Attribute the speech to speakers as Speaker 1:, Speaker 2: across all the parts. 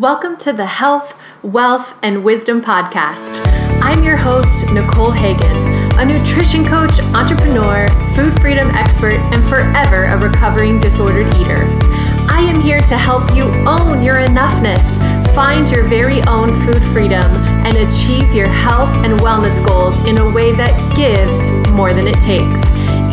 Speaker 1: Welcome to the Health, Wealth, and Wisdom Podcast. I'm your host, Nicole Hagan, a nutrition coach, entrepreneur, food freedom expert, and forever a recovering disordered eater. I am here to help you own your enoughness, find your very own food freedom, and achieve your health and wellness goals in a way that gives more than it takes.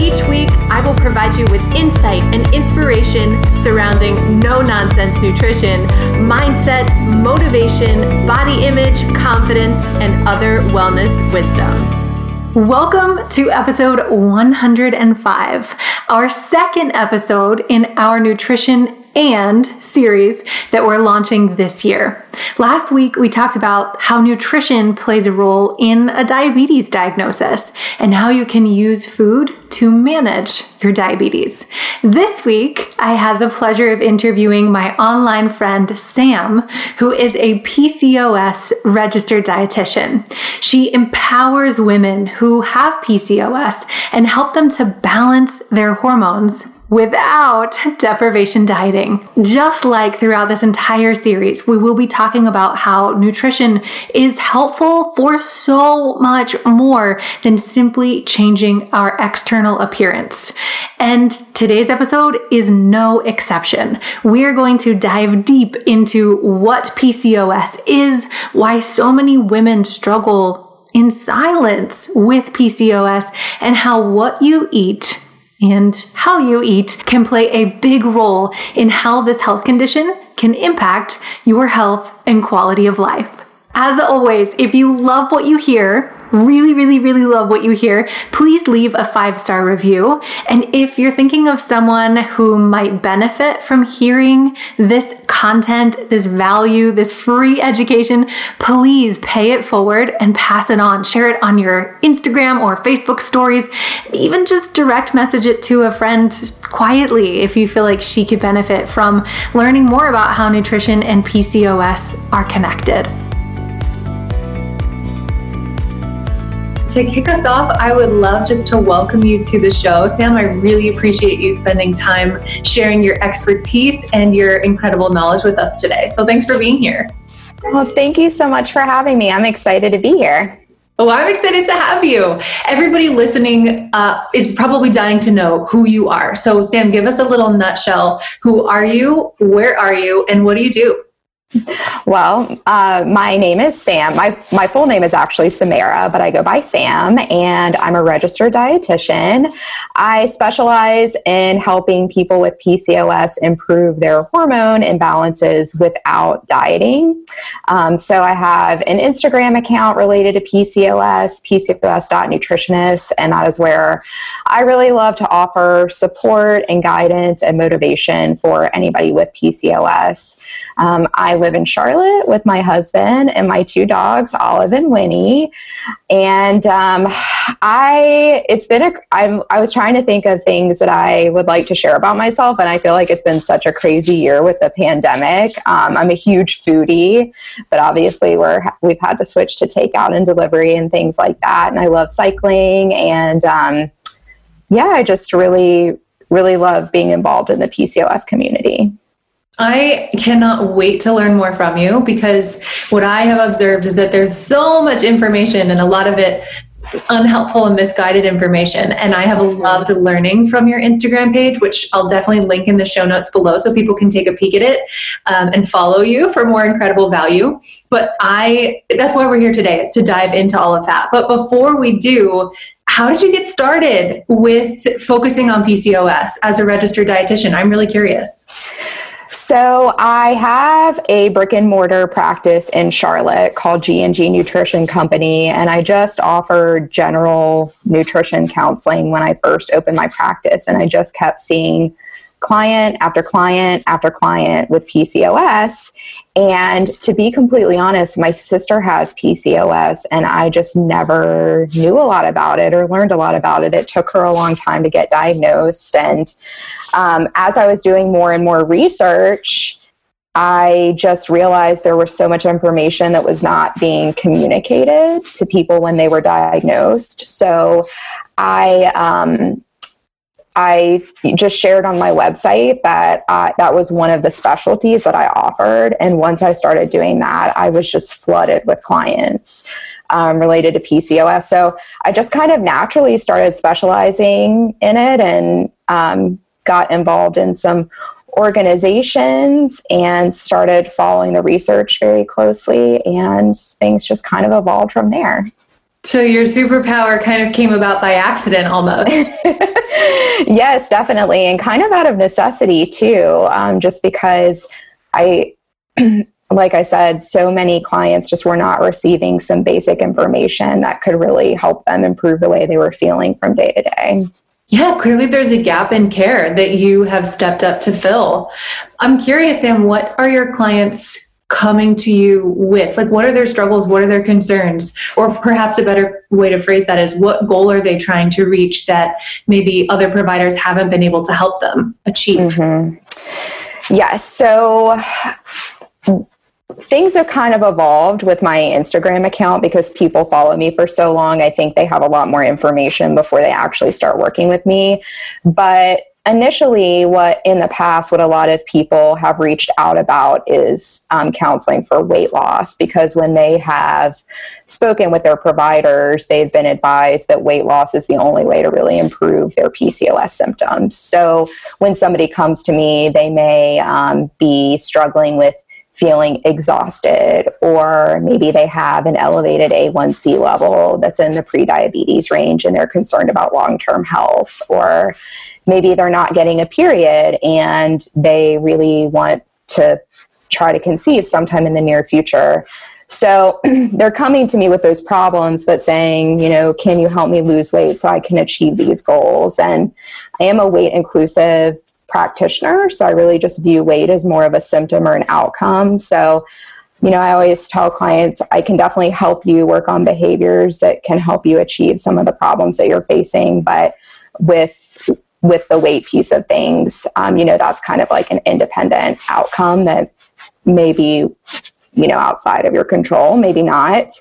Speaker 1: Each week, I will provide you with insight and inspiration surrounding no nonsense nutrition, mindset, motivation, body image, confidence, and other wellness wisdom. Welcome to episode 105, our second episode in our nutrition and series that we're launching this year. Last week, we talked about how nutrition plays a role in a diabetes diagnosis and how you can use food to manage your diabetes. This week, I had the pleasure of interviewing my online friend Sam, who is a PCOS registered dietitian. She empowers women who have PCOS and help them to balance their hormones without deprivation dieting. Just like throughout this entire series, we will be talking about how nutrition is helpful for so much more than simply changing our external appearance. And today's episode is no exception. We are going to dive deep into what PCOS is, why so many women struggle in silence with PCOS, and how what you eat and how you eat can play a big role in how this health condition can impact your health and quality of life. As always, if you love what you hear, really, really, really love what you hear, please leave a five star review. And if you're thinking of someone who might benefit from hearing this content, this value, this free education, please pay it forward and pass it on. Share it on your Instagram or Facebook stories. Even just direct message it to a friend quietly if you feel like she could benefit from learning more about how nutrition and PCOS are connected. To kick us off, I would love just to welcome you to the show. Sam, I really appreciate you spending time sharing your expertise and your incredible knowledge with us today. So thanks for being here.
Speaker 2: Well, thank you so much for having me. I'm excited to be here.
Speaker 1: Oh, I'm excited to have you. Everybody listening uh, is probably dying to know who you are. So, Sam, give us a little nutshell. Who are you? Where are you? And what do you do?
Speaker 2: Well, uh, my name is Sam. My, my full name is actually Samara, but I go by Sam, and I'm a registered dietitian. I specialize in helping people with PCOS improve their hormone imbalances without dieting. Um, so I have an Instagram account related to PCOS, PCOS.nutritionist, and that is where I really love to offer support and guidance and motivation for anybody with PCOS. Um, I live in Charlotte with my husband and my two dogs, Olive and Winnie. And um, I, it's been a, I'm, I was trying to think of things that I would like to share about myself. And I feel like it's been such a crazy year with the pandemic. Um, I'm a huge foodie, but obviously we're, we've had to switch to takeout and delivery and things like that. And I love cycling. And um, yeah, I just really, really love being involved in the PCOS community.
Speaker 1: I cannot wait to learn more from you because what I have observed is that there's so much information and a lot of it unhelpful and misguided information. And I have loved learning from your Instagram page, which I'll definitely link in the show notes below so people can take a peek at it um, and follow you for more incredible value. But I, that's why we're here today, is to dive into all of that. But before we do, how did you get started with focusing on PCOS as a registered dietitian? I'm really curious.
Speaker 2: So I have a brick and mortar practice in Charlotte called G&G Nutrition Company and I just offered general nutrition counseling when I first opened my practice and I just kept seeing client after client after client with PCOS. And to be completely honest, my sister has PCOS, and I just never knew a lot about it or learned a lot about it. It took her a long time to get diagnosed. And um, as I was doing more and more research, I just realized there was so much information that was not being communicated to people when they were diagnosed. So I um, I just shared on my website that uh, that was one of the specialties that I offered. And once I started doing that, I was just flooded with clients um, related to PCOS. So I just kind of naturally started specializing in it and um, got involved in some organizations and started following the research very closely. And things just kind of evolved from there.
Speaker 1: So your superpower kind of came about by accident almost.
Speaker 2: yes, definitely. And kind of out of necessity too, um, just because I, like I said, so many clients just were not receiving some basic information that could really help them improve the way they were feeling from day to day.
Speaker 1: Yeah, clearly there's a gap in care that you have stepped up to fill. I'm curious, Sam, what are your clients coming to you with? Like, what are their struggles? What are their concerns? Or perhaps a better way to phrase that is what goal are they trying to reach that maybe other providers haven't been able to help them achieve?
Speaker 2: Mm-hmm. Yeah, so things have kind of evolved with my Instagram account because people follow me for so long. I think they have a lot more information before they actually start working with me. But initially what in the past what a lot of people have reached out about is um, counseling for weight loss because when they have spoken with their providers they've been advised that weight loss is the only way to really improve their pcos symptoms. So when somebody comes to me they may um, be struggling with feeling exhausted, or maybe they have an elevated A1C level that's in the prediabetes range and they're concerned about long term health, or maybe they're not getting a period and they really want to try to conceive sometime in the near future. So they're coming to me with those problems, but saying, you know, can you help me lose weight so I can achieve these goals? And I am a weight inclusive practitioner. So I really just view weight as more of a symptom or an outcome. So, you know, I always tell clients I can definitely help you work on behaviors that can help you achieve some of the problems that you're facing, but with with the weight piece of things, um, you know, that's kind of like an independent outcome that maybe you know outside of your control maybe not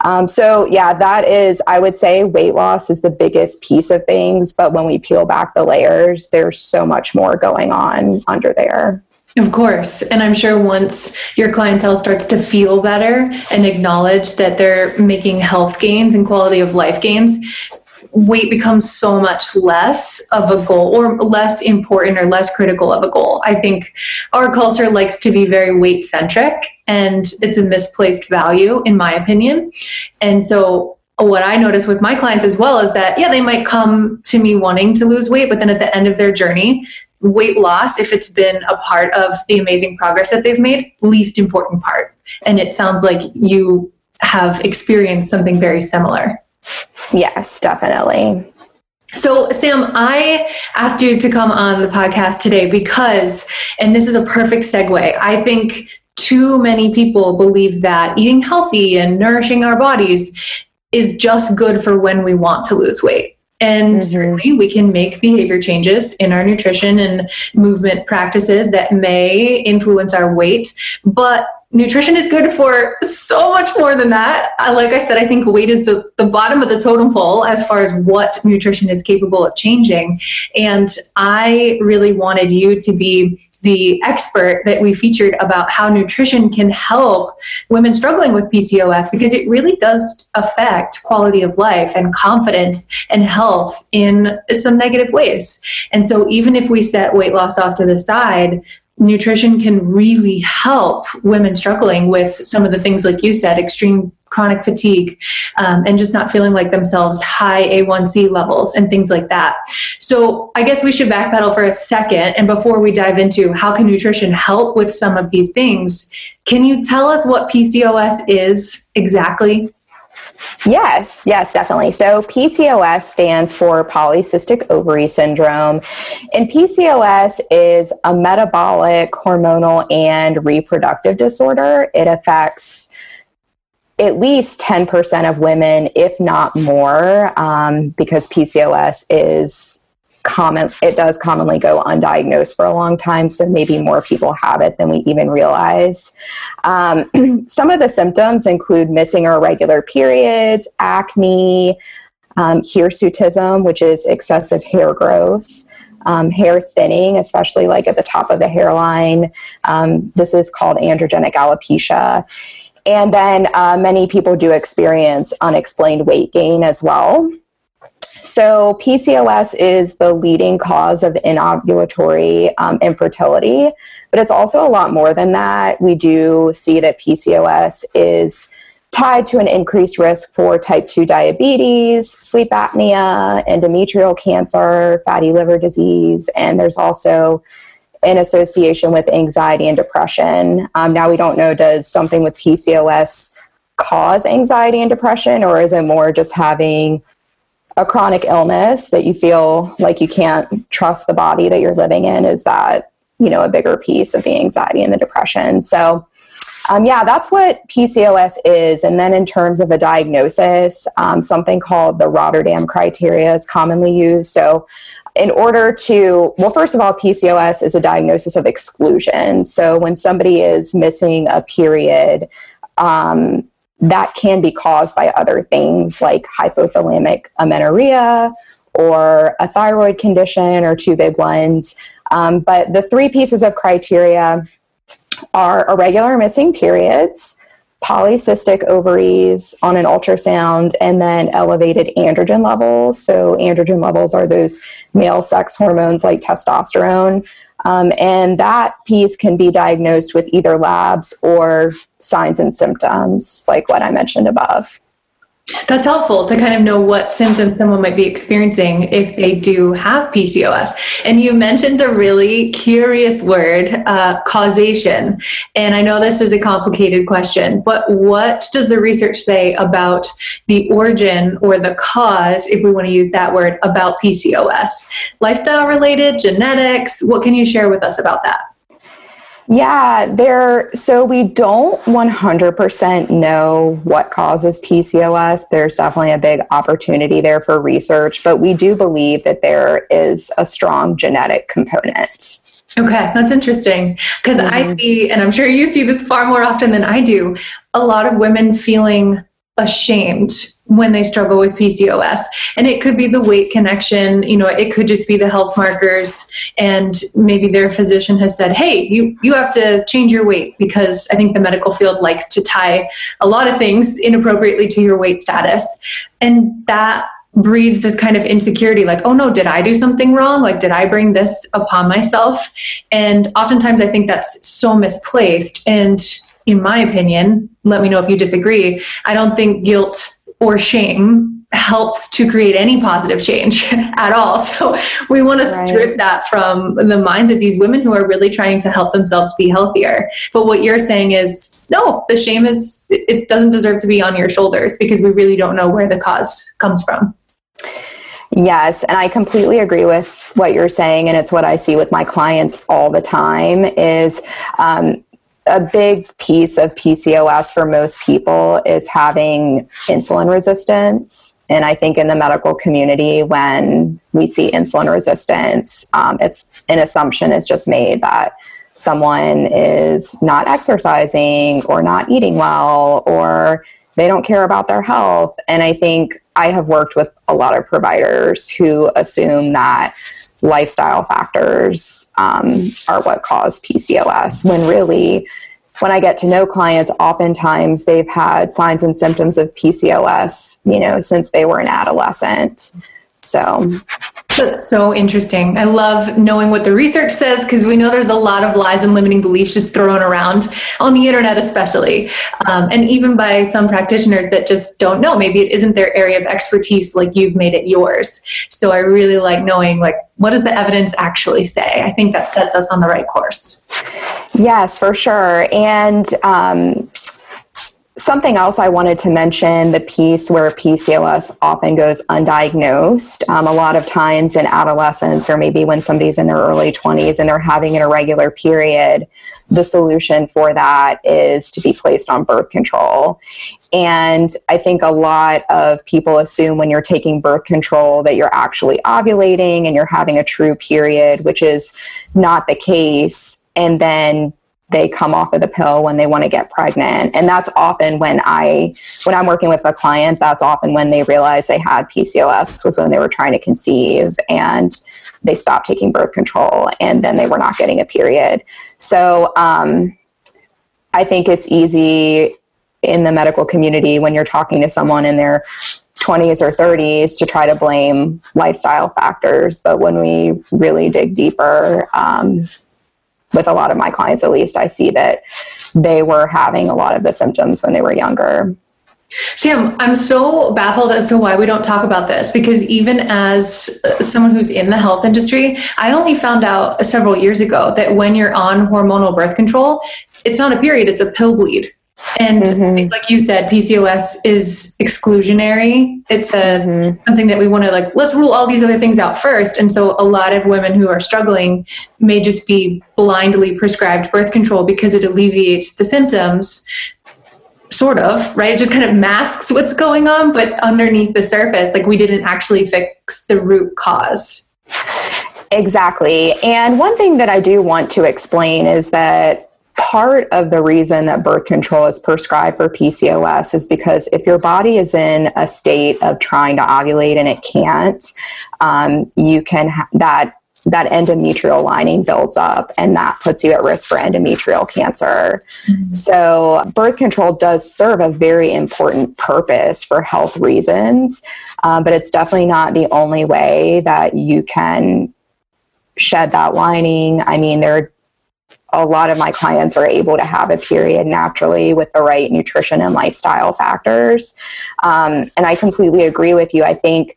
Speaker 2: um, so yeah that is i would say weight loss is the biggest piece of things but when we peel back the layers there's so much more going on under there
Speaker 1: of course. And I'm sure once your clientele starts to feel better and acknowledge that they're making health gains and quality of life gains, weight becomes so much less of a goal or less important or less critical of a goal. I think our culture likes to be very weight centric and it's a misplaced value, in my opinion. And so, what I notice with my clients as well is that, yeah, they might come to me wanting to lose weight, but then at the end of their journey, weight loss, if it's been a part of the amazing progress that they've made, least important part. And it sounds like you have experienced something very similar.
Speaker 2: Yes, definitely.
Speaker 1: So, Sam, I asked you to come on the podcast today because, and this is a perfect segue, I think too many people believe that eating healthy and nourishing our bodies is just good for when we want to lose weight. And mm-hmm. certainly, we can make behavior changes in our nutrition and movement practices that may influence our weight. But nutrition is good for so much more than that. Like I said, I think weight is the, the bottom of the totem pole as far as what nutrition is capable of changing. And I really wanted you to be the expert that we featured about how nutrition can help women struggling with PCOS because it really does affect quality of life and confidence and health in some negative ways. And so even if we set weight loss off to the side, nutrition can really help women struggling with some of the things like you said extreme chronic fatigue um, and just not feeling like themselves high a1c levels and things like that. So i guess we should backpedal for a second. And before we dive into how can nutrition help with some of these things can you tell us what pcos is exactly
Speaker 2: Yes, yes, definitely. So PCOS stands for polycystic ovary syndrome. And PCOS is a metabolic, hormonal, and reproductive disorder. It affects at least 10% of women, if not more, um, because PCOS is common it does commonly go undiagnosed for a long time so maybe more people have it than we even realize um, some of the symptoms include missing or irregular periods acne um, hirsutism which is excessive hair growth um, hair thinning, especially like at the top of the hairline. Um, this is called androgenic alopecia. And then uh, many people do experience unexplained weight gain as well. So, PCOS is the leading cause of anovulatory um, infertility, but it's also a lot more than that. We do see that PCOS is tied to an increased risk for type 2 diabetes, sleep apnea, endometrial cancer, fatty liver disease, and there's also an association with anxiety and depression. Um, now, we don't know does something with PCOS cause anxiety and depression, or is it more just having a chronic illness that you feel like you can't trust the body that you're living in? Is that, you know, a bigger piece of the anxiety and the depression? So, um, yeah, that's what PCOS is. And then in terms of a diagnosis, um, something called the Rotterdam criteria is commonly used. So in order to, well, first of all, PCOS is a diagnosis of exclusion. So when somebody is missing a period, um, that can be caused by other things like hypothalamic amenorrhea or a thyroid condition or two big ones. Um, but the three pieces of criteria are irregular missing periods, polycystic ovaries on an ultrasound, and then elevated androgen levels. So, androgen levels are those male sex hormones like testosterone. Um, and that piece can be diagnosed with either labs or signs and symptoms, like what I mentioned above.
Speaker 1: That's helpful to kind of know what symptoms someone might be experiencing if they do have PCOS. And you mentioned a really curious word, uh, causation. And I know this is a complicated question, but what does the research say about the origin or the cause, if we want to use that word, about PCOS? Lifestyle related, genetics? What can you share with us about that?
Speaker 2: Yeah, there. So we don't 100% know what causes PCOS. There's definitely a big opportunity there for research, but we do believe that there is a strong genetic component.
Speaker 1: Okay, that's interesting because mm-hmm. I see, and I'm sure you see this far more often than I do, a lot of women feeling ashamed when they struggle with PCOS. And it could be the weight connection, you know, it could just be the health markers and maybe their physician has said, "Hey, you you have to change your weight" because I think the medical field likes to tie a lot of things inappropriately to your weight status. And that breeds this kind of insecurity like oh no did i do something wrong like did i bring this upon myself and oftentimes i think that's so misplaced and in my opinion let me know if you disagree i don't think guilt or shame helps to create any positive change at all. So we want to right. strip that from the minds of these women who are really trying to help themselves be healthier. But what you're saying is no, the shame is it doesn't deserve to be on your shoulders because we really don't know where the cause comes from.
Speaker 2: Yes, and I completely agree with what you're saying, and it's what I see with my clients all the time. Is um, a big piece of PCOS for most people is having insulin resistance. And I think in the medical community, when we see insulin resistance, um, it's an assumption is just made that someone is not exercising or not eating well or they don't care about their health. And I think I have worked with a lot of providers who assume that lifestyle factors um, are what cause PCOS when really when I get to know clients, oftentimes they've had signs and symptoms of PCOS, you know, since they were an adolescent. So
Speaker 1: that's so interesting. I love knowing what the research says because we know there's a lot of lies and limiting beliefs just thrown around on the internet, especially, um, and even by some practitioners that just don't know. Maybe it isn't their area of expertise, like you've made it yours. So I really like knowing, like, what does the evidence actually say? I think that sets us on the right course.
Speaker 2: Yes, for sure. And um, Something else I wanted to mention the piece where PCOS often goes undiagnosed. Um, a lot of times in adolescence, or maybe when somebody's in their early 20s and they're having an irregular period, the solution for that is to be placed on birth control. And I think a lot of people assume when you're taking birth control that you're actually ovulating and you're having a true period, which is not the case. And then they come off of the pill when they want to get pregnant and that's often when i when i'm working with a client that's often when they realize they had pcos was when they were trying to conceive and they stopped taking birth control and then they were not getting a period. So um, I think it's easy in the medical community when you're talking to someone in their 20s or 30s to try to blame lifestyle factors. But when we really dig deeper, um, with a lot of my clients at least, I see that they were having a lot of the symptoms when they were younger.
Speaker 1: Sam, I'm so baffled as to why we don't talk about this because even as uh, someone who's in the health industry, I only found out several years ago that when you're on hormonal birth control, it's not a period, it's a pill bleed. And mm-hmm. like you said, PCOS is exclusionary. It's a mm-hmm. something that we want to like. Let's rule all these other things out first. And so, a lot of women who are struggling may just be blindly prescribed birth control because it alleviates the symptoms, sort of, right? It just kind of masks what's going on, but underneath the surface, like we didn't actually fix the root cause.
Speaker 2: Exactly. And one thing that I do want to explain is that part of the reason that birth control is prescribed for PCOS is because if your body is in a state of trying to ovulate and it can't, um, you can ha- that that endometrial lining builds up and that puts you at risk for endometrial cancer. Mm-hmm. So, birth control does serve a very important purpose for health reasons, um, but it's definitely not the only way that you can shed that lining. I mean, there a lot of my clients are able to have a period naturally with the right nutrition and lifestyle factors. Um, and I completely agree with you. I think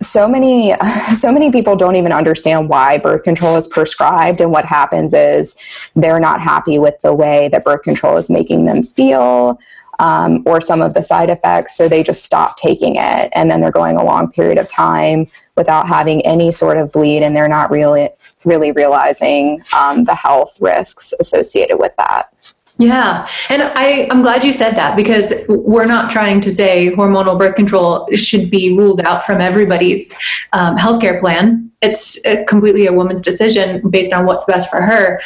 Speaker 2: so many so many people don't even understand why birth control is prescribed and what happens is they're not happy with the way that birth control is making them feel um, or some of the side effects so they just stop taking it and then they're going a long period of time without having any sort of bleed and they're not really really realizing um, the health risks associated with that
Speaker 1: yeah. And I, I'm glad you said that because we're not trying to say hormonal birth control should be ruled out from everybody's um, healthcare plan. It's a completely a woman's decision based on what's best for her.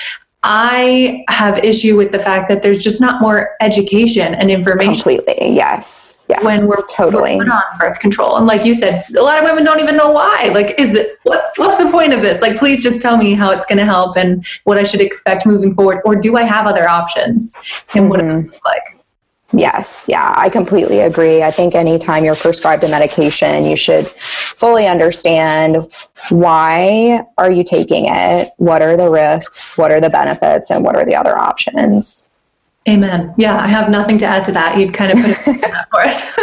Speaker 1: I have issue with the fact that there's just not more education and information.
Speaker 2: Completely, yes.
Speaker 1: Yeah. When we're totally we're on birth control, and like you said, a lot of women don't even know why. Like, is the what's what's the point of this? Like, please just tell me how it's going to help and what I should expect moving forward, or do I have other options and mm-hmm. what it look like?
Speaker 2: Yes, yeah, I completely agree. I think anytime you're prescribed a medication, you should fully understand why are you taking it? What are the risks? What are the benefits? And what are the other options?
Speaker 1: Amen. Yeah, I have nothing to add to that. You'd kind of put it for us.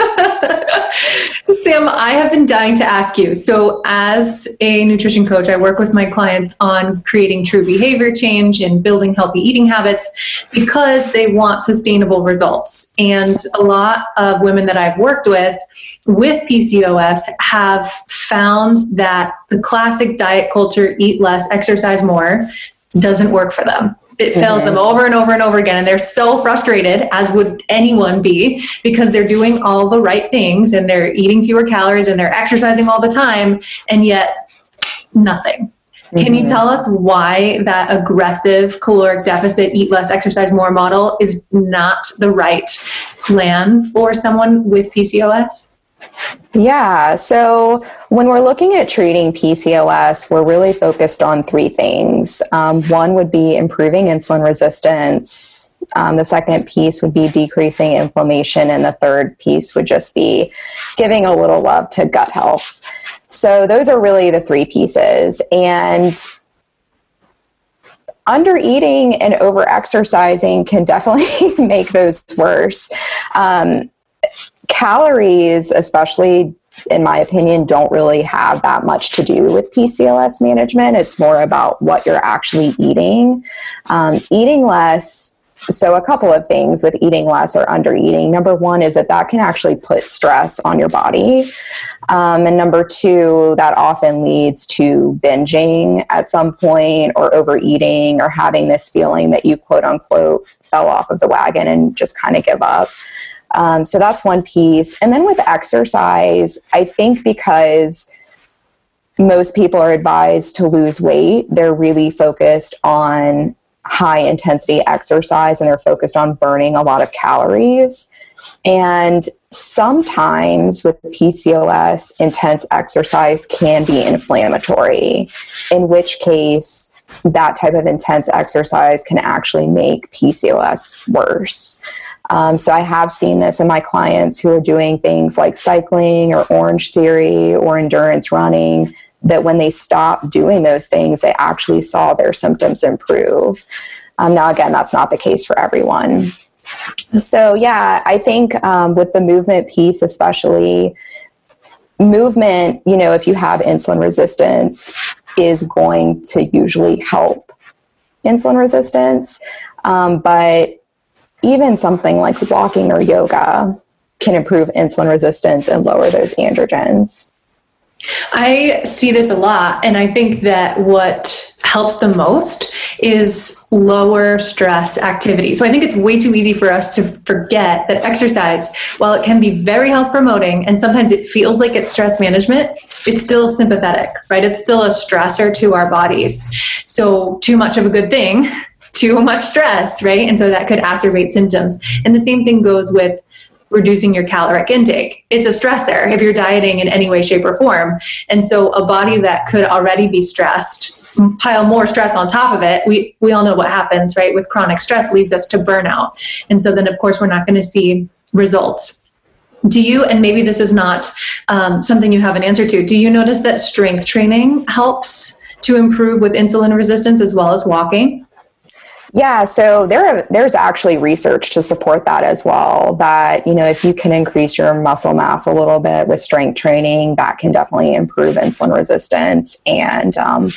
Speaker 1: Sam, I have been dying to ask you. So, as a nutrition coach, I work with my clients on creating true behavior change and building healthy eating habits because they want sustainable results. And a lot of women that I've worked with with PCOS have found that the classic diet culture, eat less, exercise more, doesn't work for them it fails mm-hmm. them over and over and over again and they're so frustrated as would anyone be because they're doing all the right things and they're eating fewer calories and they're exercising all the time and yet nothing mm-hmm. can you mm-hmm. tell us why that aggressive caloric deficit eat less exercise more model is not the right plan for someone with pcos
Speaker 2: yeah. So when we're looking at treating PCOS, we're really focused on three things. Um, one would be improving insulin resistance. Um, the second piece would be decreasing inflammation. And the third piece would just be giving a little love to gut health. So those are really the three pieces. And under eating and over exercising can definitely make those worse. Um, calories, especially in my opinion, don't really have that much to do with PCOS management. It's more about what you're actually eating. Um, eating less. So, a couple of things with eating less or under eating. Number one is that that can actually put stress on your body. Um, and number two, that often leads to binging at some point or overeating or having this feeling that you quote unquote fell off of the wagon and just kind of give up. Um, so that's one piece. And then with exercise, I think because most people are advised to lose weight, they're really focused on high intensity exercise and they're focused on burning a lot of calories. And sometimes with PCOS, intense exercise can be inflammatory, in which case, that type of intense exercise can actually make PCOS worse. Um, so I have seen this in my clients who are doing things like cycling or Orange Theory or endurance running. That when they stopped doing those things, they actually saw their symptoms improve. Um, now, again, that's not the case for everyone. So, yeah, I think um, with the movement piece, especially, movement, you know, if you have insulin resistance, is going to usually help insulin resistance. Um, but even something like walking or yoga can improve insulin resistance and lower those androgens.
Speaker 1: I see this a lot, and I think that what helps the most is lower stress activity. So I think it's way too easy for us to forget that exercise, while it can be very health promoting and sometimes it feels like it's stress management, it's still sympathetic, right? It's still a stressor to our bodies. So too much of a good thing too much stress, right? And so that could exacerbate symptoms. And the same thing goes with reducing your caloric intake. It's a stressor if you're dieting in any way, shape, or form. And so a body that could already be stressed pile more stress on top of it we we all know what happens right with chronic stress leads us to burnout and so then of course we're not going to see results do you and maybe this is not um, something you have an answer to do you notice that strength training helps to improve with insulin resistance as well as walking
Speaker 2: yeah, so there there's actually research to support that as well. That you know, if you can increase your muscle mass a little bit with strength training, that can definitely improve insulin resistance and um,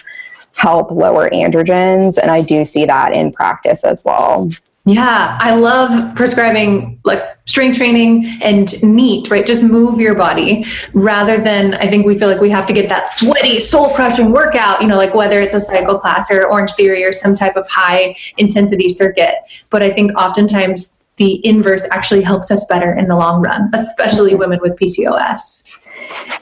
Speaker 2: help lower androgens. And I do see that in practice as well.
Speaker 1: Yeah, I love prescribing like strength training and NEAT, right? Just move your body rather than I think we feel like we have to get that sweaty, soul crushing workout, you know, like whether it's a cycle class or Orange Theory or some type of high intensity circuit. But I think oftentimes the inverse actually helps us better in the long run, especially women with PCOS.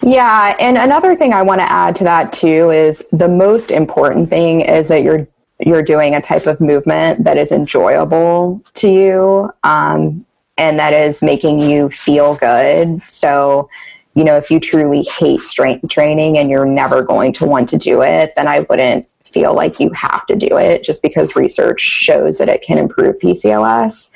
Speaker 2: Yeah, and another thing I want to add to that too is the most important thing is that you're you're doing a type of movement that is enjoyable to you um, and that is making you feel good. So, you know, if you truly hate strength training and you're never going to want to do it, then I wouldn't feel like you have to do it just because research shows that it can improve PCOS.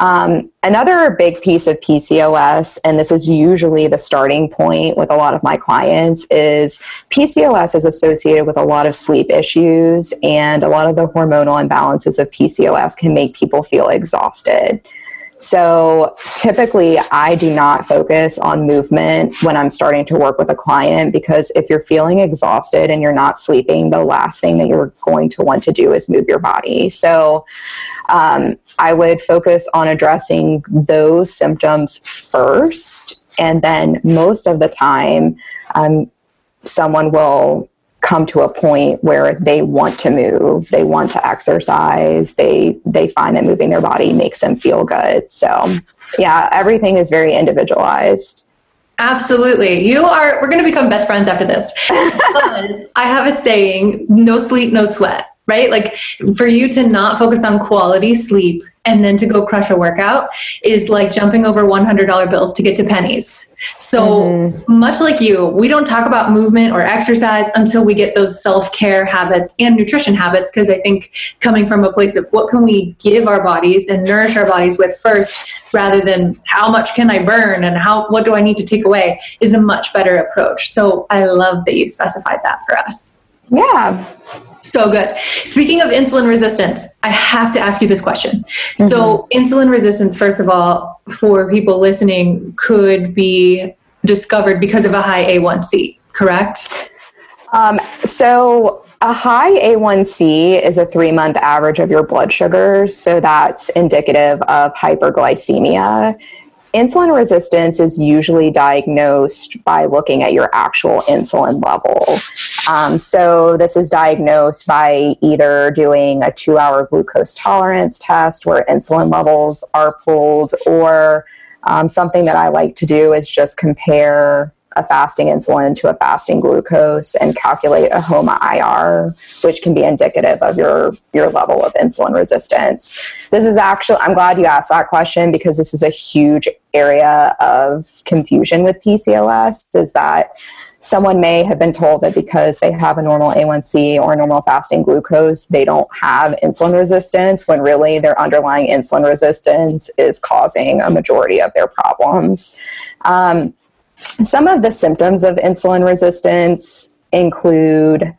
Speaker 2: Um, another big piece of PCOS, and this is usually the starting point with a lot of my clients, is PCOS is associated with a lot of sleep issues, and a lot of the hormonal imbalances of PCOS can make people feel exhausted. So typically, I do not focus on movement when I'm starting to work with a client because if you're feeling exhausted and you're not sleeping, the last thing that you're going to want to do is move your body. So um, I would focus on addressing those symptoms first. And then most of the time, um, someone will come to a point where they want to move they want to exercise they they find that moving their body makes them feel good so yeah everything is very individualized
Speaker 1: Absolutely. You are, we're going to become best friends after this. I have a saying no sleep, no sweat, right? Like for you to not focus on quality sleep and then to go crush a workout is like jumping over $100 bills to get to pennies. So, mm-hmm. much like you, we don't talk about movement or exercise until we get those self care habits and nutrition habits. Because I think coming from a place of what can we give our bodies and nourish our bodies with first, rather than how much can I burn and how what do I need to take away, is a much better approach. So, I love that you specified that for us.
Speaker 2: Yeah.
Speaker 1: So good. Speaking of insulin resistance, I have to ask you this question. Mm-hmm. So, insulin resistance, first of all, for people listening, could be discovered because of a high A1C, correct?
Speaker 2: Um, so, a high A1C is a three month average of your blood sugar. So, that's indicative of hyperglycemia insulin resistance is usually diagnosed by looking at your actual insulin level. Um, so, this is diagnosed by either doing a two hour glucose tolerance test where insulin levels are pulled, or um, something that I like to do is just compare a fasting insulin to a fasting glucose and calculate a HOMA IR, which can be indicative of your, your level of insulin resistance. This is actually, I'm glad you asked that question because this is a huge area of confusion with PCOS is that someone may have been told that because they have a normal A1C or normal fasting glucose, they don't have insulin resistance, when really their underlying insulin resistance is causing a majority of their problems. Um, some of the symptoms of insulin resistance include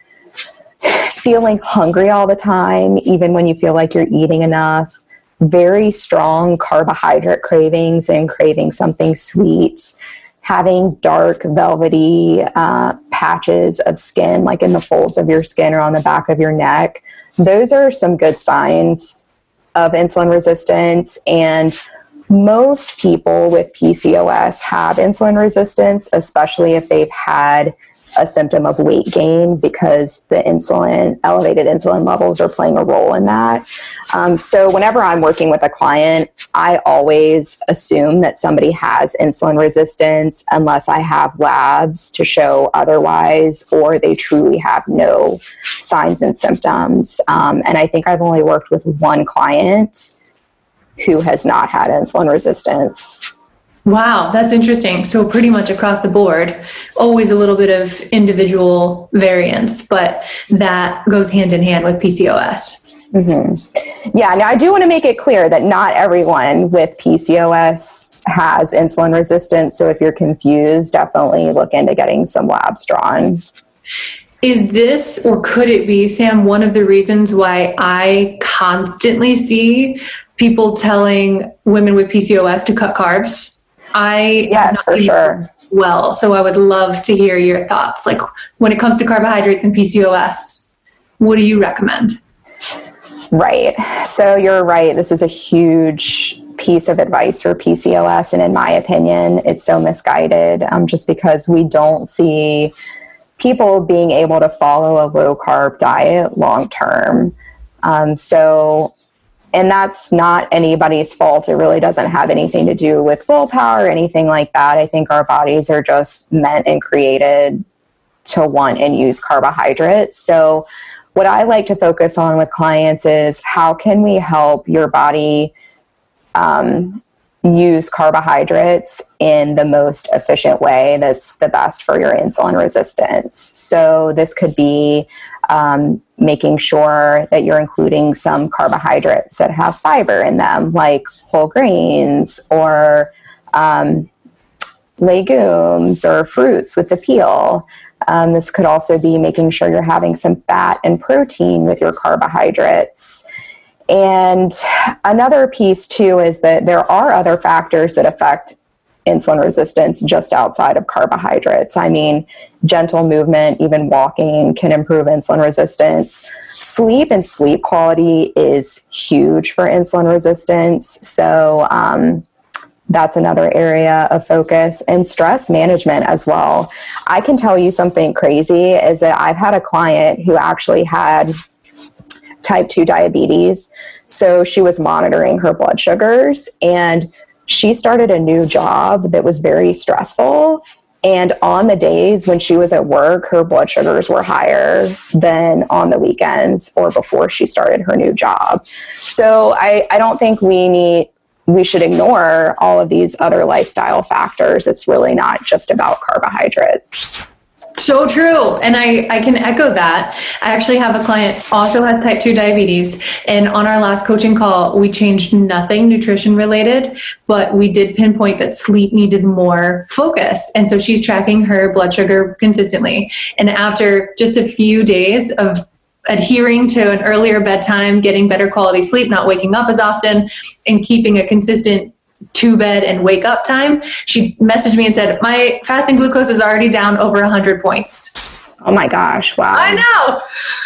Speaker 2: feeling hungry all the time, even when you feel like you're eating enough, very strong carbohydrate cravings and craving something sweet having dark velvety uh, patches of skin like in the folds of your skin or on the back of your neck. Those are some good signs of insulin resistance and most people with pcos have insulin resistance especially if they've had a symptom of weight gain because the insulin, elevated insulin levels are playing a role in that. Um, so, whenever I'm working with a client, I always assume that somebody has insulin resistance unless I have labs to show otherwise or they truly have no signs and symptoms. Um, and I think I've only worked with one client who has not had insulin resistance.
Speaker 1: Wow, that's interesting. So, pretty much across the board, always a little bit of individual variance, but that goes hand in hand with PCOS.
Speaker 2: Mm-hmm. Yeah, now I do want to make it clear that not everyone with PCOS has insulin resistance. So, if you're confused, definitely look into getting some labs drawn.
Speaker 1: Is this, or could it be, Sam, one of the reasons why I constantly see people telling women with PCOS to cut carbs? I
Speaker 2: yes, for sure.
Speaker 1: Well, so I would love to hear your thoughts. Like when it comes to carbohydrates and PCOS, what do you recommend?
Speaker 2: Right. So you're right. This is a huge piece of advice for PCOS, and in my opinion, it's so misguided. Um, just because we don't see people being able to follow a low carb diet long term. Um, so and that's not anybody's fault. It really doesn't have anything to do with willpower or anything like that. I think our bodies are just meant and created to want and use carbohydrates. So, what I like to focus on with clients is how can we help your body um, use carbohydrates in the most efficient way that's the best for your insulin resistance. So, this could be um, making sure that you're including some carbohydrates that have fiber in them, like whole grains or um, legumes or fruits with the peel. Um, this could also be making sure you're having some fat and protein with your carbohydrates. And another piece, too, is that there are other factors that affect insulin resistance just outside of carbohydrates. I mean, gentle movement, even walking, can improve insulin resistance. Sleep and sleep quality is huge for insulin resistance. So, um, that's another area of focus and stress management as well. I can tell you something crazy is that I've had a client who actually had type 2 diabetes. So she was monitoring her blood sugars and she started a new job that was very stressful. And on the days when she was at work, her blood sugars were higher than on the weekends or before she started her new job. So I, I don't think we need we should ignore all of these other lifestyle factors. It's really not just about carbohydrates.
Speaker 1: So true. And I, I can echo that. I actually have a client also has type 2 diabetes. And on our last coaching call, we changed nothing nutrition related, but we did pinpoint that sleep needed more focus. And so she's tracking her blood sugar consistently. And after just a few days of adhering to an earlier bedtime, getting better quality sleep, not waking up as often, and keeping a consistent to bed and wake up time, she messaged me and said, My fasting glucose is already down over 100 points.
Speaker 2: Oh my gosh, wow.
Speaker 1: I know.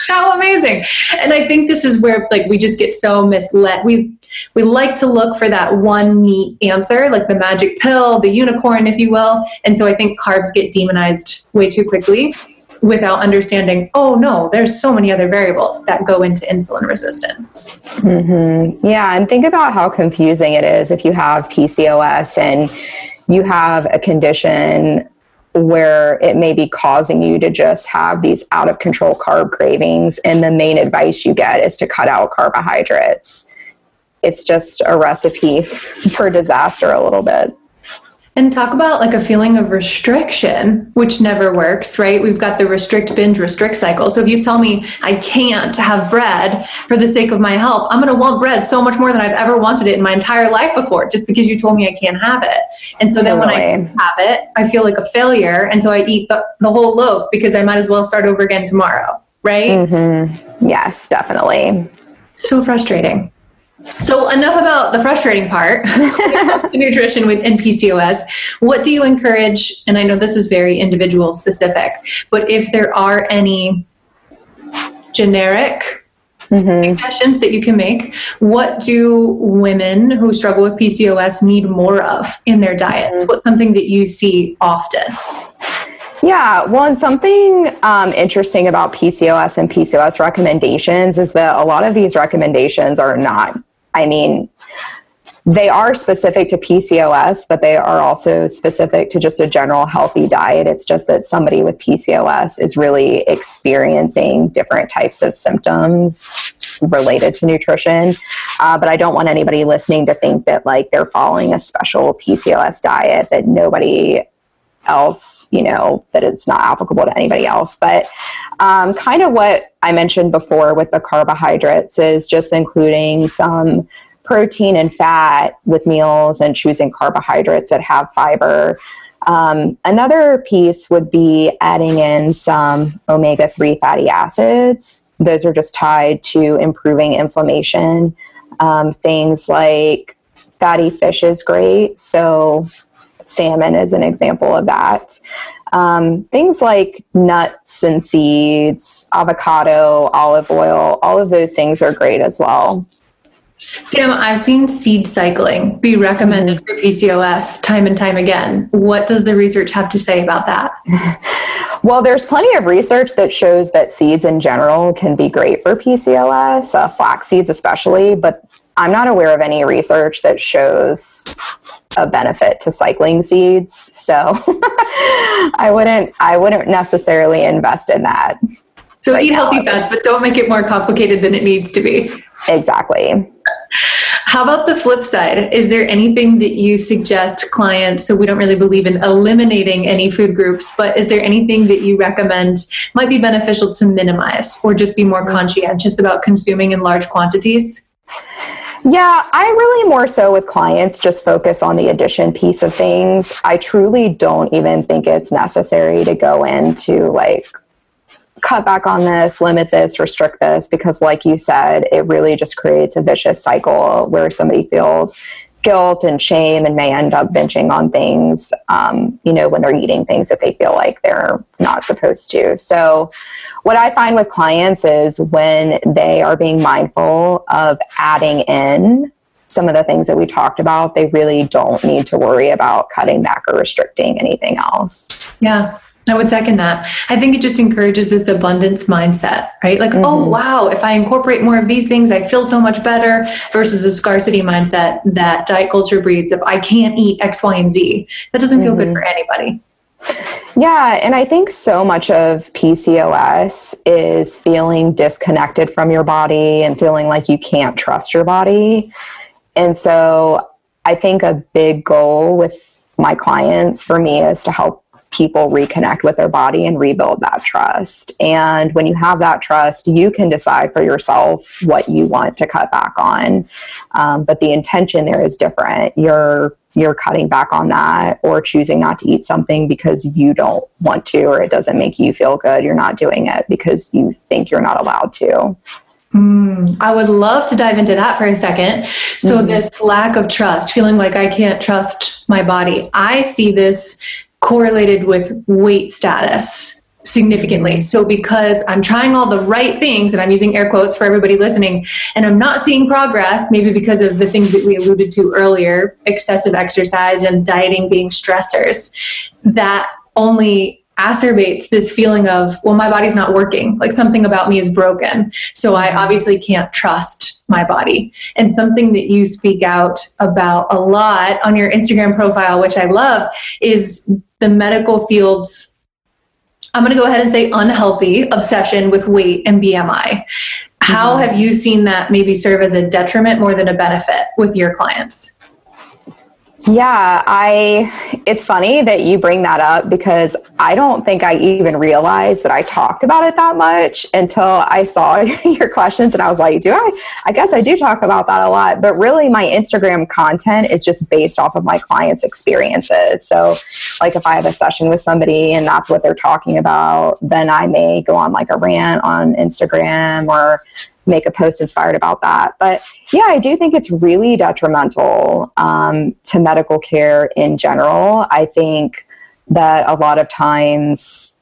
Speaker 1: How amazing. And I think this is where like we just get so misled. We we like to look for that one neat answer, like the magic pill, the unicorn if you will. And so I think carbs get demonized way too quickly without understanding, oh no, there's so many other variables that go into insulin resistance.
Speaker 2: Mm-hmm. Yeah, and think about how confusing it is if you have PCOS and you have a condition where it may be causing you to just have these out of control carb cravings. And the main advice you get is to cut out carbohydrates. It's just a recipe for disaster a little bit.
Speaker 1: And talk about like a feeling of restriction, which never works, right? We've got the restrict, binge, restrict cycle. So if you tell me I can't have bread for the sake of my health, I'm going to want bread so much more than I've ever wanted it in my entire life before, just because you told me I can't have it. And so then when I have it, I feel like a failure. And so I eat the, the whole loaf because I might as well start over again tomorrow, right?
Speaker 2: Mm-hmm. Yes, definitely.
Speaker 1: So frustrating. So enough about the frustrating part, nutrition with and PCOS. What do you encourage? And I know this is very individual specific, but if there are any generic mm-hmm. suggestions that you can make, what do women who struggle with PCOS need more of in their diets? Mm-hmm. What's something that you see often?
Speaker 2: Yeah, well, and something um, interesting about PCOS and PCOS recommendations is that a lot of these recommendations are not I mean, they are specific to PCOS, but they are also specific to just a general healthy diet. It's just that somebody with PCOS is really experiencing different types of symptoms related to nutrition. Uh, but I don't want anybody listening to think that like they're following a special PCOS diet that nobody else, you know, that it's not applicable to anybody else. But um, kind of what I mentioned before with the carbohydrates is just including some protein and fat with meals and choosing carbohydrates that have fiber. Um, another piece would be adding in some omega 3 fatty acids. Those are just tied to improving inflammation. Um, things like fatty fish is great. So, salmon is an example of that. Um, things like nuts and seeds, avocado, olive oil, all of those things are great as well.
Speaker 1: Sam, I've seen seed cycling be recommended for PCOS time and time again. What does the research have to say about that?
Speaker 2: well, there's plenty of research that shows that seeds in general can be great for PCOS, uh, flax seeds especially, but I'm not aware of any research that shows a benefit to cycling seeds. So I wouldn't I wouldn't necessarily invest in that.
Speaker 1: So eat healthy fats, but don't make it more complicated than it needs to be.
Speaker 2: Exactly.
Speaker 1: How about the flip side? Is there anything that you suggest clients? So, we don't really believe in eliminating any food groups, but is there anything that you recommend might be beneficial to minimize or just be more mm. conscientious about consuming in large quantities?
Speaker 2: Yeah, I really more so with clients just focus on the addition piece of things. I truly don't even think it's necessary to go into like cut back on this, limit this, restrict this, because like you said, it really just creates a vicious cycle where somebody feels guilt and shame and may end up binging on things, um, you know, when they're eating things that they feel like they're not supposed to. So, what I find with clients is when they are being mindful of adding in some of the things that we talked about, they really don't need to worry about cutting back or restricting anything else.
Speaker 1: Yeah. I would second that. I think it just encourages this abundance mindset, right? Like, oh, mm-hmm. oh, wow, if I incorporate more of these things, I feel so much better versus a scarcity mindset that diet culture breeds of I can't eat X, Y, and Z. That doesn't feel mm-hmm. good for anybody.
Speaker 2: Yeah, and I think so much of PCOS is feeling disconnected from your body and feeling like you can't trust your body. And so I think a big goal with my clients for me is to help people reconnect with their body and rebuild that trust. And when you have that trust, you can decide for yourself what you want to cut back on. Um, but the intention there is different. You're you're cutting back on that or choosing not to eat something because you don't want to or it doesn't make you feel good. You're not doing it because you think you're not allowed to.
Speaker 1: Mm, I would love to dive into that for a second. So, mm-hmm. this lack of trust, feeling like I can't trust my body, I see this correlated with weight status significantly. So because I'm trying all the right things, and I'm using air quotes for everybody listening, and I'm not seeing progress, maybe because of the things that we alluded to earlier, excessive exercise and dieting being stressors, that only exacerbates this feeling of, well, my body's not working. Like something about me is broken. So I obviously can't trust my body. And something that you speak out about a lot on your Instagram profile, which I love, is the medical field's, I'm going to go ahead and say unhealthy obsession with weight and BMI. How mm-hmm. have you seen that maybe serve as a detriment more than a benefit with your clients?
Speaker 2: Yeah, I it's funny that you bring that up because I don't think I even realized that I talked about it that much until I saw your questions and I was like, do I I guess I do talk about that a lot, but really my Instagram content is just based off of my clients' experiences. So, like if I have a session with somebody and that's what they're talking about, then I may go on like a rant on Instagram or make a post inspired about that. But yeah, I do think it's really detrimental um, to medical care in general. I think that a lot of times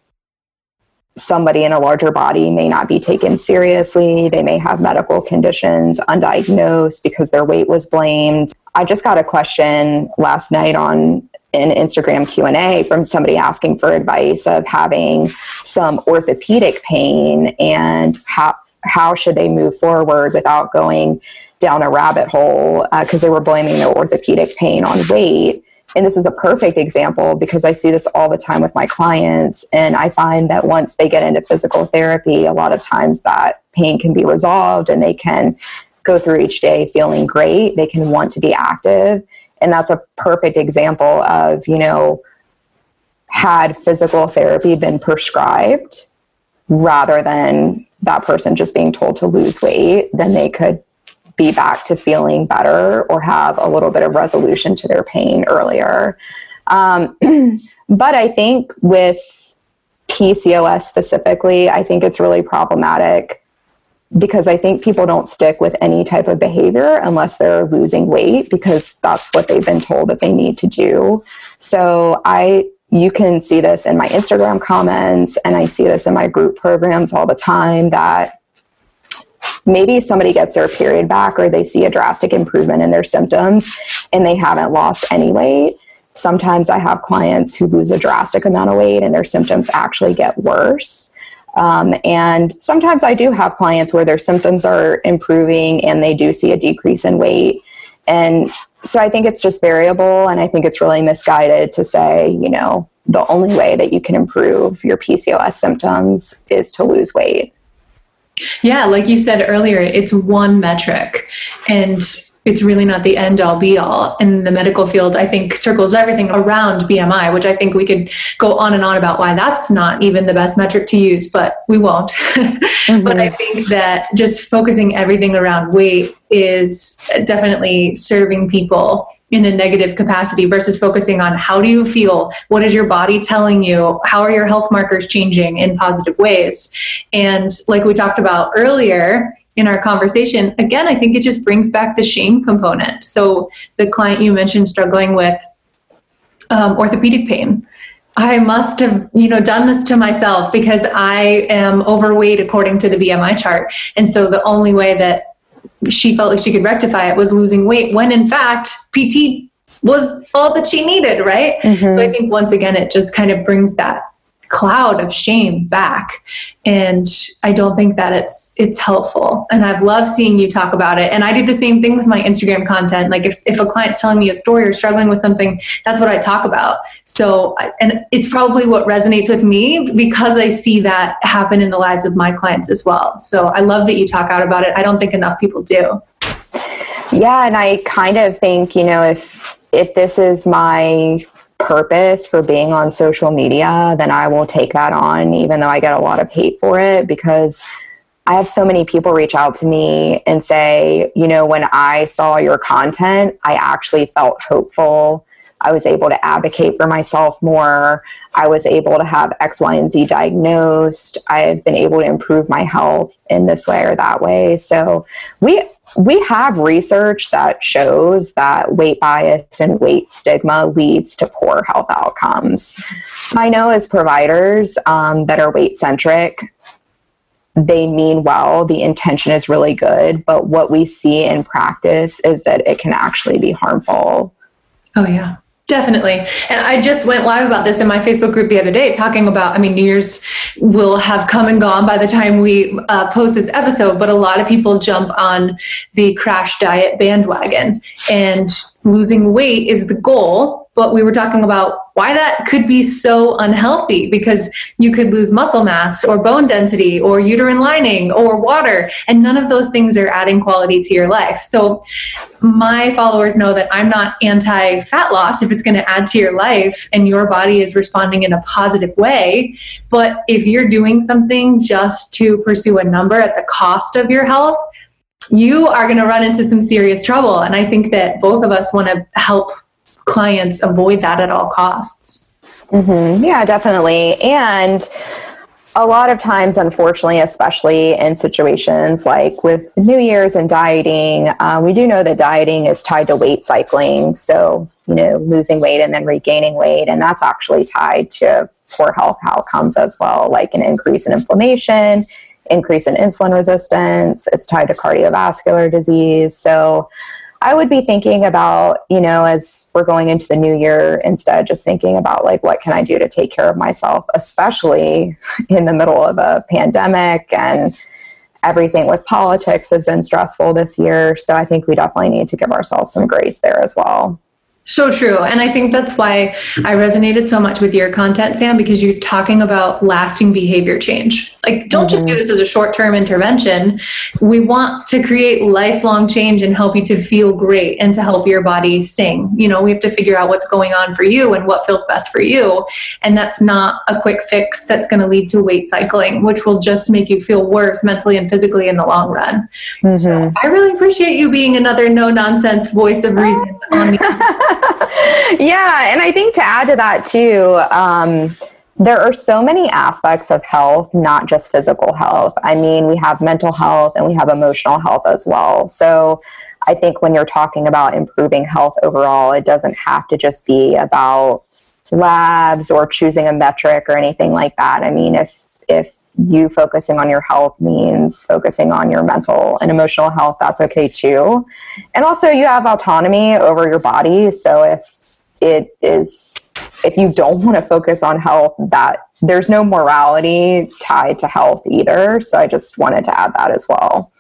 Speaker 2: somebody in a larger body may not be taken seriously. They may have medical conditions undiagnosed because their weight was blamed. I just got a question last night on an Instagram Q&A from somebody asking for advice of having some orthopedic pain and how how should they move forward without going down a rabbit hole because uh, they were blaming their orthopedic pain on weight and this is a perfect example because I see this all the time with my clients. And I find that once they get into physical therapy, a lot of times that pain can be resolved and they can go through each day feeling great. They can want to be active. And that's a perfect example of, you know, had physical therapy been prescribed rather than that person just being told to lose weight, then they could be back to feeling better or have a little bit of resolution to their pain earlier. Um, but I think with PCOS specifically, I think it's really problematic because I think people don't stick with any type of behavior unless they're losing weight because that's what they've been told that they need to do. So I you can see this in my Instagram comments, and I see this in my group programs all the time that maybe somebody gets their period back or they see a drastic improvement in their symptoms and they haven't lost any weight. Sometimes I have clients who lose a drastic amount of weight and their symptoms actually get worse. Um, and sometimes I do have clients where their symptoms are improving and they do see a decrease in weight. And so I think it's just variable, and I think it's really misguided to say, you know, the only way that you can improve your PCOS symptoms is to lose weight.
Speaker 1: Yeah, like you said earlier, it's one metric. And it's really not the end all be all. And the medical field, I think, circles everything around BMI, which I think we could go on and on about why that's not even the best metric to use, but we won't. mm-hmm. But I think that just focusing everything around weight is definitely serving people in a negative capacity versus focusing on how do you feel? What is your body telling you? How are your health markers changing in positive ways? And like we talked about earlier in our conversation again i think it just brings back the shame component. So the client you mentioned struggling with um, orthopedic pain. I must have, you know, done this to myself because I am overweight according to the BMI chart. And so the only way that she felt like she could rectify it was losing weight when in fact PT was all that she needed, right? Mm-hmm. So I think once again it just kind of brings that cloud of shame back. And i don't think that it's it's helpful. And i've loved seeing you talk about it. And i do the same thing with my instagram content. Like if, if a client's telling me a story or struggling with something that's what i talk about. So and it's probably what resonates with me because i see that happen in the lives of my clients as well. So i love that you talk out about it. I don't think enough people do.
Speaker 2: Yeah and i kind of think you know if if this is my purpose for being on social media, then I will take that on, even though I get a lot of hate for it, because I have so many people reach out to me and say, you know, when I saw your content, I actually felt hopeful. I was able to advocate for myself more. I was able to have X, Y, and Z diagnosed. I've been able to improve my health in this way or that way. So we we have research that shows that weight bias and weight stigma leads to poor health outcomes. So I know as providers um, that are weight centric, they mean well, the intention is really good, but what we see in practice is that it can actually be harmful.
Speaker 1: Oh, yeah. Definitely. And I just went live about this in my Facebook group the other day, talking about, I mean, New Year's will have come and gone by the time we uh, post this episode, but a lot of people jump on the crash diet bandwagon and losing weight is the goal but we were talking about why that could be so unhealthy because you could lose muscle mass or bone density or uterine lining or water and none of those things are adding quality to your life so my followers know that i'm not anti fat loss if it's going to add to your life and your body is responding in a positive way but if you're doing something just to pursue a number at the cost of your health you are going to run into some serious trouble. And I think that both of us want to help clients avoid that at all costs.
Speaker 2: Mm-hmm. Yeah, definitely. And a lot of times, unfortunately, especially in situations like with New Year's and dieting, uh, we do know that dieting is tied to weight cycling. So, you know, losing weight and then regaining weight. And that's actually tied to poor health outcomes as well, like an increase in inflammation, increase in insulin resistance. It's tied to cardiovascular disease. So, I would be thinking about, you know, as we're going into the new year, instead just thinking about like, what can I do to take care of myself, especially in the middle of a pandemic and everything with politics has been stressful this year. So I think we definitely need to give ourselves some grace there as well.
Speaker 1: So true. And I think that's why I resonated so much with your content, Sam, because you're talking about lasting behavior change. Like, don't mm-hmm. just do mm-hmm. this as a short term intervention. We want to create lifelong change and help you to feel great and to help your body sing. You know, we have to figure out what's going on for you and what feels best for you. And that's not a quick fix that's going to lead to weight cycling, which will just make you feel worse mentally and physically in the long run. Mm-hmm. So I really appreciate you being another no nonsense voice of reason.
Speaker 2: yeah, and I think to add to that too, um, there are so many aspects of health, not just physical health. I mean, we have mental health and we have emotional health as well. So I think when you're talking about improving health overall, it doesn't have to just be about labs or choosing a metric or anything like that. I mean, if if you focusing on your health means focusing on your mental and emotional health, that's okay too. And also, you have autonomy over your body. So if it is, if you don't want to focus on health, that there's no morality tied to health either. So I just wanted to add that as well.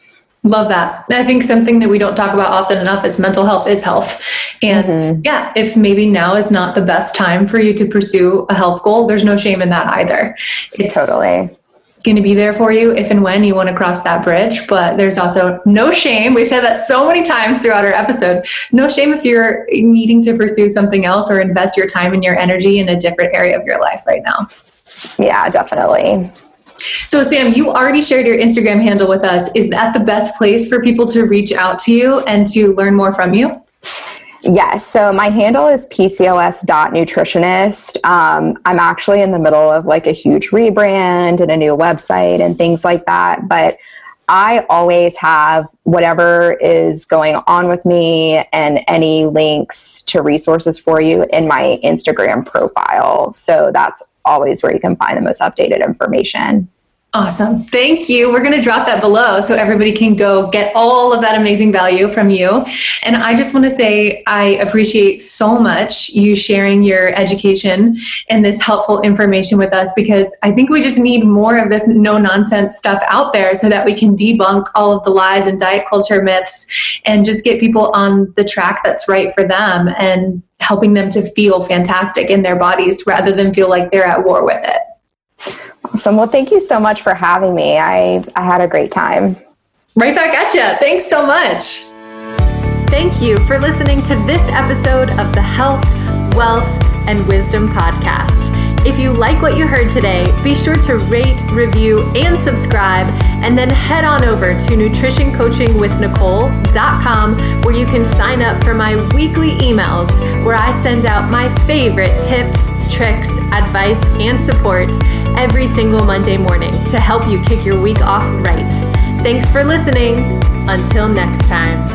Speaker 1: Love that. I think something that we don't talk about often enough is mental health is health. And mm-hmm. yeah, if maybe now is not the best time for you to pursue a health goal, there's no shame in that either.
Speaker 2: It's, totally
Speaker 1: going to be there for you if and when you want to cross that bridge. But there's also no shame. We said that so many times throughout our episode. No shame if you're needing to pursue something else or invest your time and your energy in a different area of your life right now.
Speaker 2: Yeah, definitely.
Speaker 1: So, Sam, you already shared your Instagram handle with us. Is that the best place for people to reach out to you and to learn more from you?
Speaker 2: Yes. So my handle is pcos.nutritionist. Um, I'm actually in the middle of like a huge rebrand and a new website and things like that. But I always have whatever is going on with me and any links to resources for you in my Instagram profile. So that's always where you can find the most updated information.
Speaker 1: Awesome. Thank you. We're going to drop that below so everybody can go get all of that amazing value from you. And I just want to say I appreciate so much you sharing your education and this helpful information with us because I think we just need more of this no nonsense stuff out there so that we can debunk all of the lies and diet culture myths and just get people on the track that's right for them and helping them to feel fantastic in their bodies rather than feel like they're at war with it.
Speaker 2: Awesome. Well, thank you so much for having me. I, I had a great time.
Speaker 1: Right back at you. Thanks so much.
Speaker 3: Thank you for listening to this episode of the Health, Wealth, and Wisdom Podcast. If you like what you heard today, be sure to rate, review, and subscribe, and then head on over to nutritioncoachingwithnicole.com where you can sign up for my weekly emails where I send out my favorite tips, tricks, advice, and support every single Monday morning to help you kick your week off right. Thanks for listening. Until next time.